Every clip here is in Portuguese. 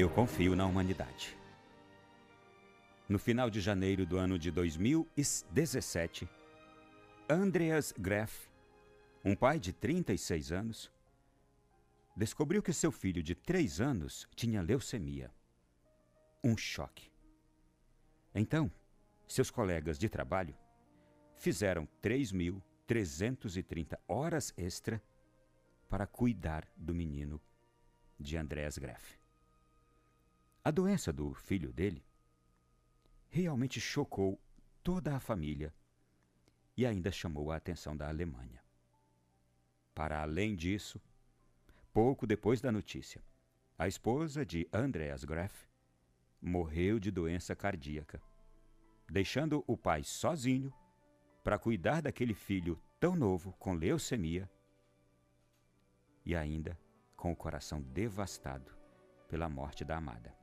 Eu confio na humanidade. No final de janeiro do ano de 2017, Andreas Greff, um pai de 36 anos, descobriu que seu filho de 3 anos tinha leucemia. Um choque. Então, seus colegas de trabalho fizeram 3.330 horas extra para cuidar do menino de Andreas Greff. A doença do filho dele realmente chocou toda a família e ainda chamou a atenção da Alemanha. Para além disso, pouco depois da notícia, a esposa de Andreas Greff morreu de doença cardíaca, deixando o pai sozinho para cuidar daquele filho tão novo com leucemia e ainda com o coração devastado pela morte da amada.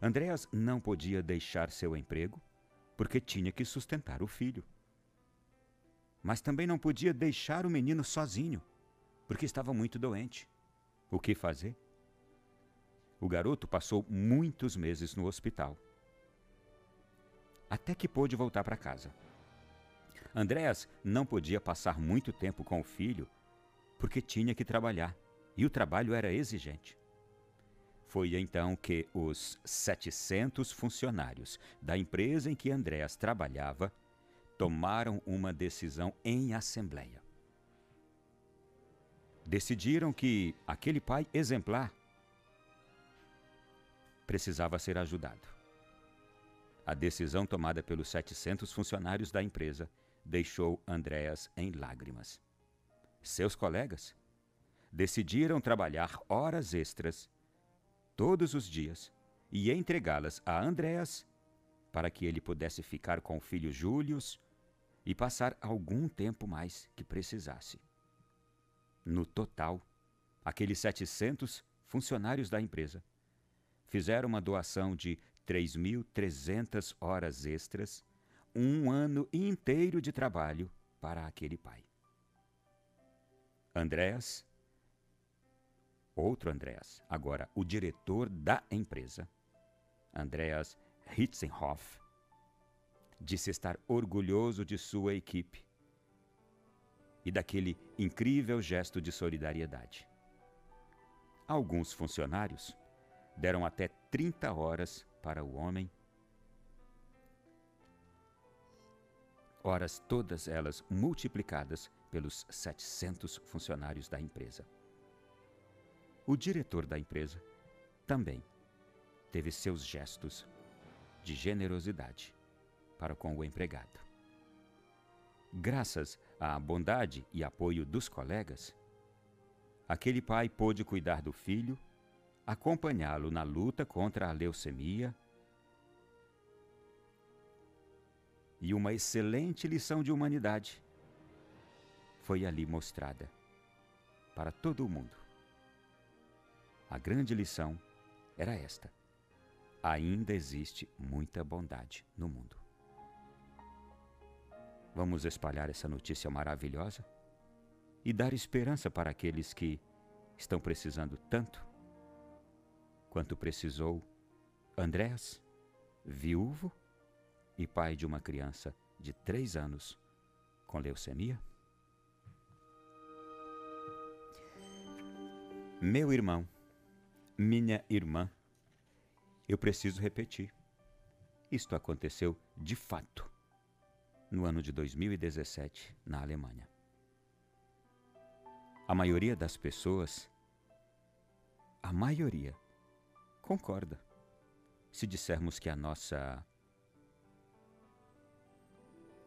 Andreas não podia deixar seu emprego porque tinha que sustentar o filho. Mas também não podia deixar o menino sozinho porque estava muito doente. O que fazer? O garoto passou muitos meses no hospital. Até que pôde voltar para casa. Andreas não podia passar muito tempo com o filho porque tinha que trabalhar e o trabalho era exigente. Foi então que os 700 funcionários da empresa em que Andréas trabalhava tomaram uma decisão em assembleia. Decidiram que aquele pai exemplar precisava ser ajudado. A decisão tomada pelos 700 funcionários da empresa deixou Andréas em lágrimas. Seus colegas decidiram trabalhar horas extras todos os dias e entregá-las a Andréas para que ele pudesse ficar com o filho Július e passar algum tempo mais que precisasse. No total, aqueles 700 funcionários da empresa fizeram uma doação de 3.300 horas extras, um ano inteiro de trabalho para aquele pai. Andréas outro Andreas, agora o diretor da empresa, Andreas Hitzenhoff, disse estar orgulhoso de sua equipe e daquele incrível gesto de solidariedade. Alguns funcionários deram até 30 horas para o homem, horas todas elas multiplicadas pelos 700 funcionários da empresa. O diretor da empresa também teve seus gestos de generosidade para com o empregado. Graças à bondade e apoio dos colegas, aquele pai pôde cuidar do filho, acompanhá-lo na luta contra a leucemia e uma excelente lição de humanidade foi ali mostrada para todo o mundo. A grande lição era esta: ainda existe muita bondade no mundo. Vamos espalhar essa notícia maravilhosa e dar esperança para aqueles que estão precisando tanto quanto precisou Andréas, viúvo e pai de uma criança de três anos com leucemia? Meu irmão, minha irmã, eu preciso repetir. Isto aconteceu de fato no ano de 2017 na Alemanha. A maioria das pessoas, a maioria, concorda se dissermos que a nossa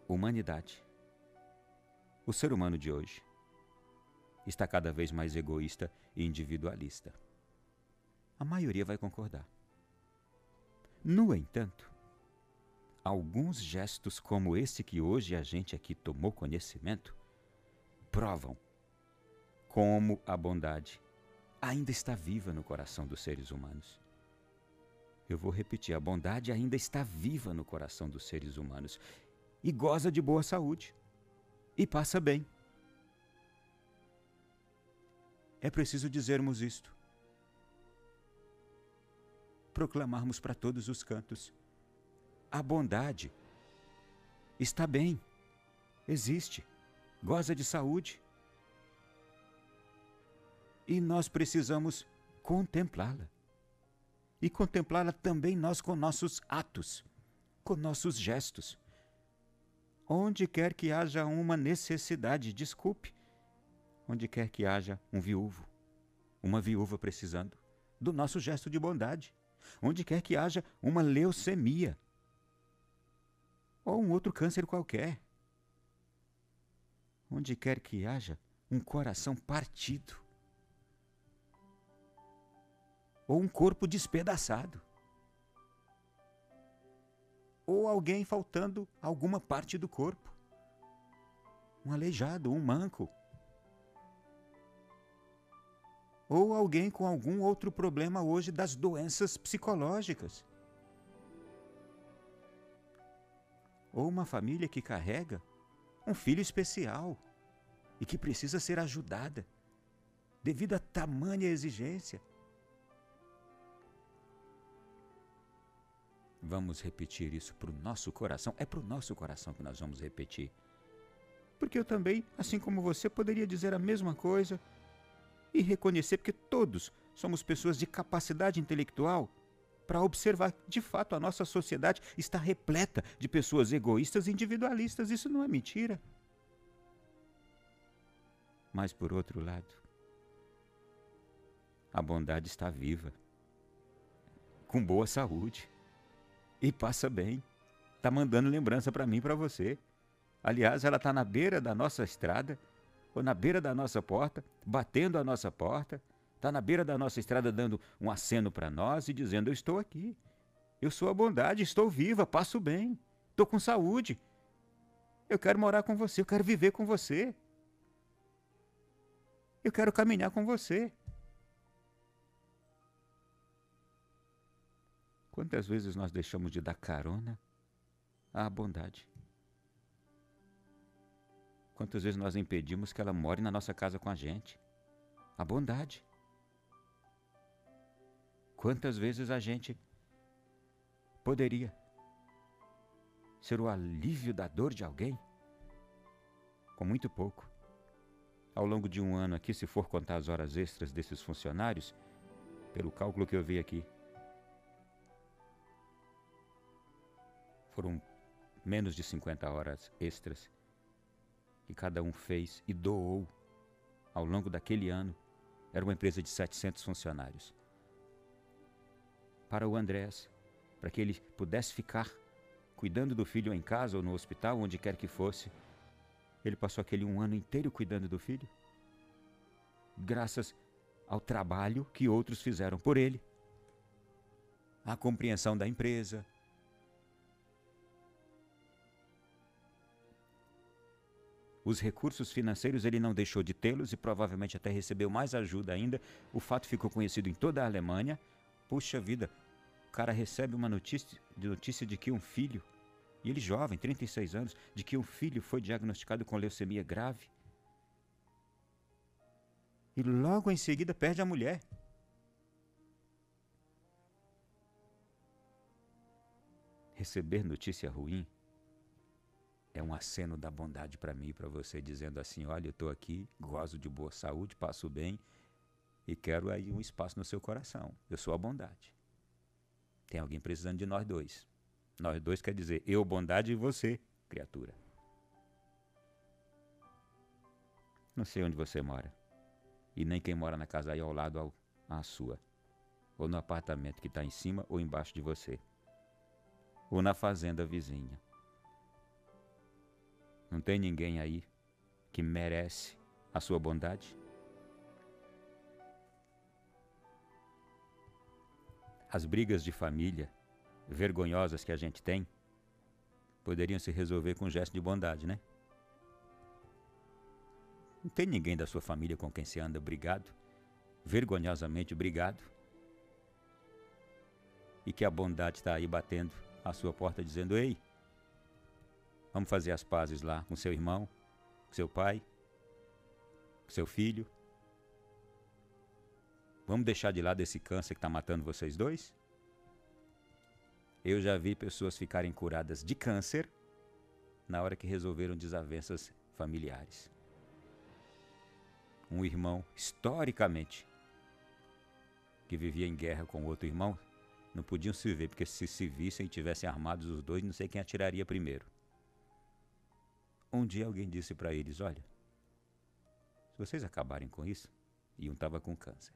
humanidade, o ser humano de hoje, está cada vez mais egoísta e individualista a maioria vai concordar. No entanto, alguns gestos como esse que hoje a gente aqui tomou conhecimento provam como a bondade ainda está viva no coração dos seres humanos. Eu vou repetir: a bondade ainda está viva no coração dos seres humanos e goza de boa saúde e passa bem. É preciso dizermos isto. Proclamarmos para todos os cantos: a bondade está bem, existe, goza de saúde. E nós precisamos contemplá-la. E contemplá-la também nós com nossos atos, com nossos gestos. Onde quer que haja uma necessidade, desculpe, onde quer que haja um viúvo, uma viúva precisando do nosso gesto de bondade, onde quer que haja uma leucemia ou um outro câncer qualquer, onde quer que haja um coração partido ou um corpo despedaçado ou alguém faltando alguma parte do corpo, um aleijado, um manco ou alguém com algum outro problema hoje das doenças psicológicas. Ou uma família que carrega um filho especial e que precisa ser ajudada devido a tamanha exigência. Vamos repetir isso para o nosso coração. É para o nosso coração que nós vamos repetir. Porque eu também, assim como você, poderia dizer a mesma coisa e reconhecer, porque todos somos pessoas de capacidade intelectual para observar de fato a nossa sociedade está repleta de pessoas egoístas e individualistas. Isso não é mentira. Mas por outro lado, a bondade está viva, com boa saúde e passa bem. Está mandando lembrança para mim e para você. Aliás, ela está na beira da nossa estrada ou na beira da nossa porta, batendo a nossa porta, está na beira da nossa estrada dando um aceno para nós e dizendo: Eu estou aqui, eu sou a bondade, estou viva, passo bem, estou com saúde, eu quero morar com você, eu quero viver com você, eu quero caminhar com você. Quantas vezes nós deixamos de dar carona à bondade? Quantas vezes nós impedimos que ela more na nossa casa com a gente? A bondade. Quantas vezes a gente poderia ser o alívio da dor de alguém? Com muito pouco. Ao longo de um ano aqui, se for contar as horas extras desses funcionários, pelo cálculo que eu vi aqui, foram menos de 50 horas extras que cada um fez e doou ao longo daquele ano era uma empresa de 700 funcionários. Para o Andrés, para que ele pudesse ficar cuidando do filho em casa ou no hospital, onde quer que fosse, ele passou aquele um ano inteiro cuidando do filho, graças ao trabalho que outros fizeram por ele, a compreensão da empresa, Os recursos financeiros ele não deixou de tê-los e provavelmente até recebeu mais ajuda ainda. O fato ficou conhecido em toda a Alemanha. Puxa vida, o cara recebe uma notícia, de notícia de que um filho, e ele jovem, 36 anos, de que um filho foi diagnosticado com leucemia grave. E logo em seguida perde a mulher. Receber notícia ruim é um aceno da bondade para mim e para você, dizendo assim: olha, eu estou aqui, gozo de boa saúde, passo bem e quero aí um espaço no seu coração. Eu sou a bondade. Tem alguém precisando de nós dois. Nós dois quer dizer eu, bondade, e você, criatura. Não sei onde você mora. E nem quem mora na casa aí ao lado ao, à sua. Ou no apartamento que está em cima ou embaixo de você. Ou na fazenda vizinha. Não tem ninguém aí que merece a sua bondade? As brigas de família vergonhosas que a gente tem poderiam se resolver com um gesto de bondade, né? Não tem ninguém da sua família com quem você anda brigado, vergonhosamente brigado, e que a bondade está aí batendo à sua porta dizendo: Ei, Vamos fazer as pazes lá com seu irmão, com seu pai, com seu filho. Vamos deixar de lado esse câncer que está matando vocês dois? Eu já vi pessoas ficarem curadas de câncer na hora que resolveram desavenças familiares. Um irmão, historicamente, que vivia em guerra com outro irmão, não podiam se ver, porque se se vissem e tivessem armados os dois, não sei quem atiraria primeiro. Um dia alguém disse para eles: Olha, se vocês acabarem com isso, e um estava com câncer,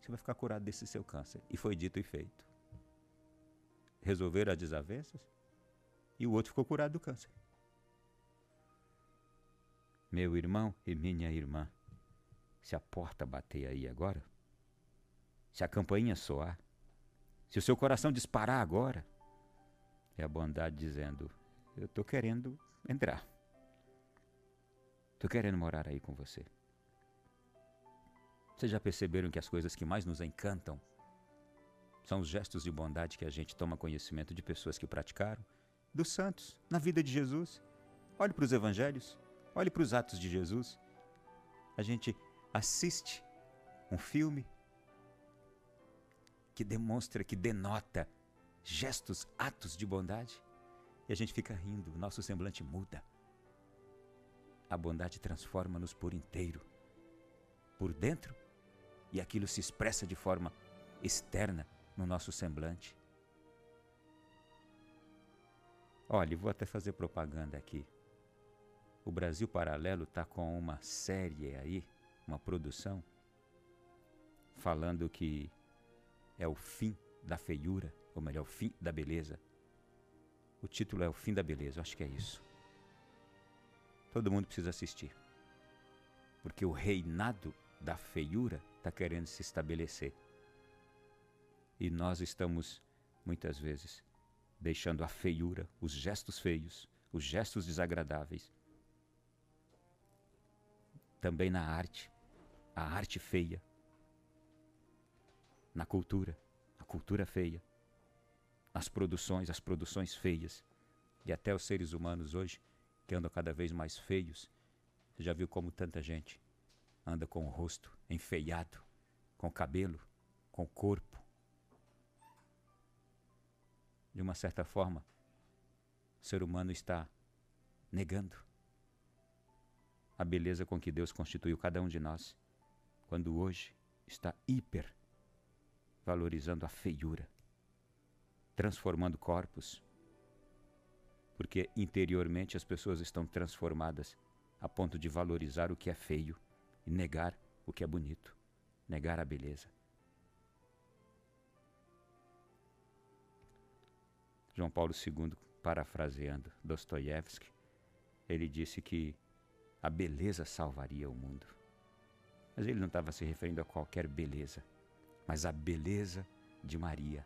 você vai ficar curado desse seu câncer. E foi dito e feito. Resolveram as desavenças e o outro ficou curado do câncer. Meu irmão e minha irmã, se a porta bater aí agora, se a campainha soar, se o seu coração disparar agora, é a bondade dizendo: Eu estou querendo entrar. Estou querendo morar aí com você. Vocês já perceberam que as coisas que mais nos encantam são os gestos de bondade que a gente toma conhecimento de pessoas que praticaram, dos santos, na vida de Jesus. Olhe para os evangelhos, olhe para os atos de Jesus. A gente assiste um filme que demonstra, que denota gestos, atos de bondade, e a gente fica rindo, o nosso semblante muda. A bondade transforma-nos por inteiro, por dentro, e aquilo se expressa de forma externa no nosso semblante. Olha, vou até fazer propaganda aqui. O Brasil Paralelo está com uma série aí, uma produção, falando que é o fim da feiura, ou melhor, o fim da beleza. O título é O Fim da Beleza, acho que é isso. Todo mundo precisa assistir. Porque o reinado da feiura está querendo se estabelecer. E nós estamos, muitas vezes, deixando a feiura, os gestos feios, os gestos desagradáveis. Também na arte, a arte feia, na cultura, a cultura feia, nas produções, as produções feias, e até os seres humanos hoje, que andam cada vez mais feios. Você já viu como tanta gente anda com o rosto enfeiado, com o cabelo, com o corpo? De uma certa forma, o ser humano está negando a beleza com que Deus constituiu cada um de nós, quando hoje está hiper valorizando a feiura, transformando corpos, porque interiormente as pessoas estão transformadas a ponto de valorizar o que é feio e negar o que é bonito, negar a beleza. João Paulo II, parafraseando Dostoiévski, ele disse que a beleza salvaria o mundo. Mas ele não estava se referindo a qualquer beleza mas a beleza de Maria.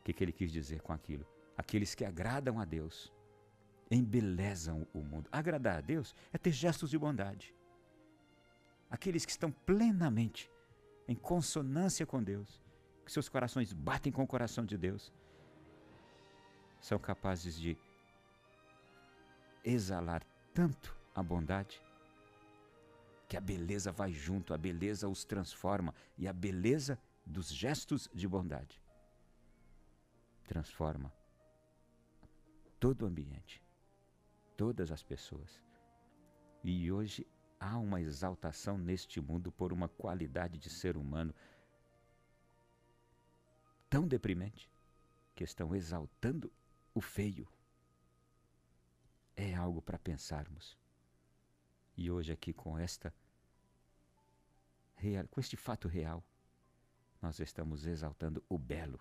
O que, que ele quis dizer com aquilo? Aqueles que agradam a Deus embelezam o mundo. Agradar a Deus é ter gestos de bondade. Aqueles que estão plenamente em consonância com Deus, que seus corações batem com o coração de Deus, são capazes de exalar tanto a bondade que a beleza vai junto, a beleza os transforma e a beleza dos gestos de bondade transforma todo o ambiente, todas as pessoas. E hoje há uma exaltação neste mundo por uma qualidade de ser humano tão deprimente que estão exaltando o feio. É algo para pensarmos. E hoje aqui com esta com este fato real, nós estamos exaltando o belo.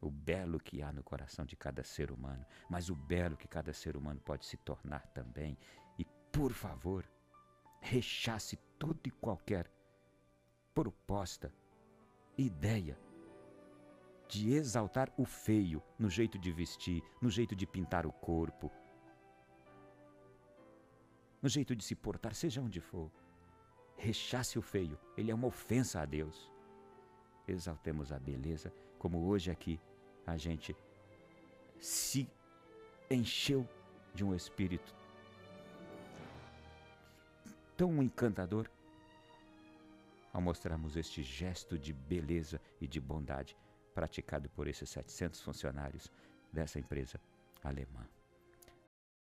O belo que há no coração de cada ser humano, mas o belo que cada ser humano pode se tornar também. E, por favor, rechace toda e qualquer proposta, ideia de exaltar o feio no jeito de vestir, no jeito de pintar o corpo, no jeito de se portar, seja onde for. Rechace o feio, ele é uma ofensa a Deus exaltemos a beleza, como hoje aqui a gente se encheu de um espírito tão encantador ao mostrarmos este gesto de beleza e de bondade praticado por esses 700 funcionários dessa empresa alemã.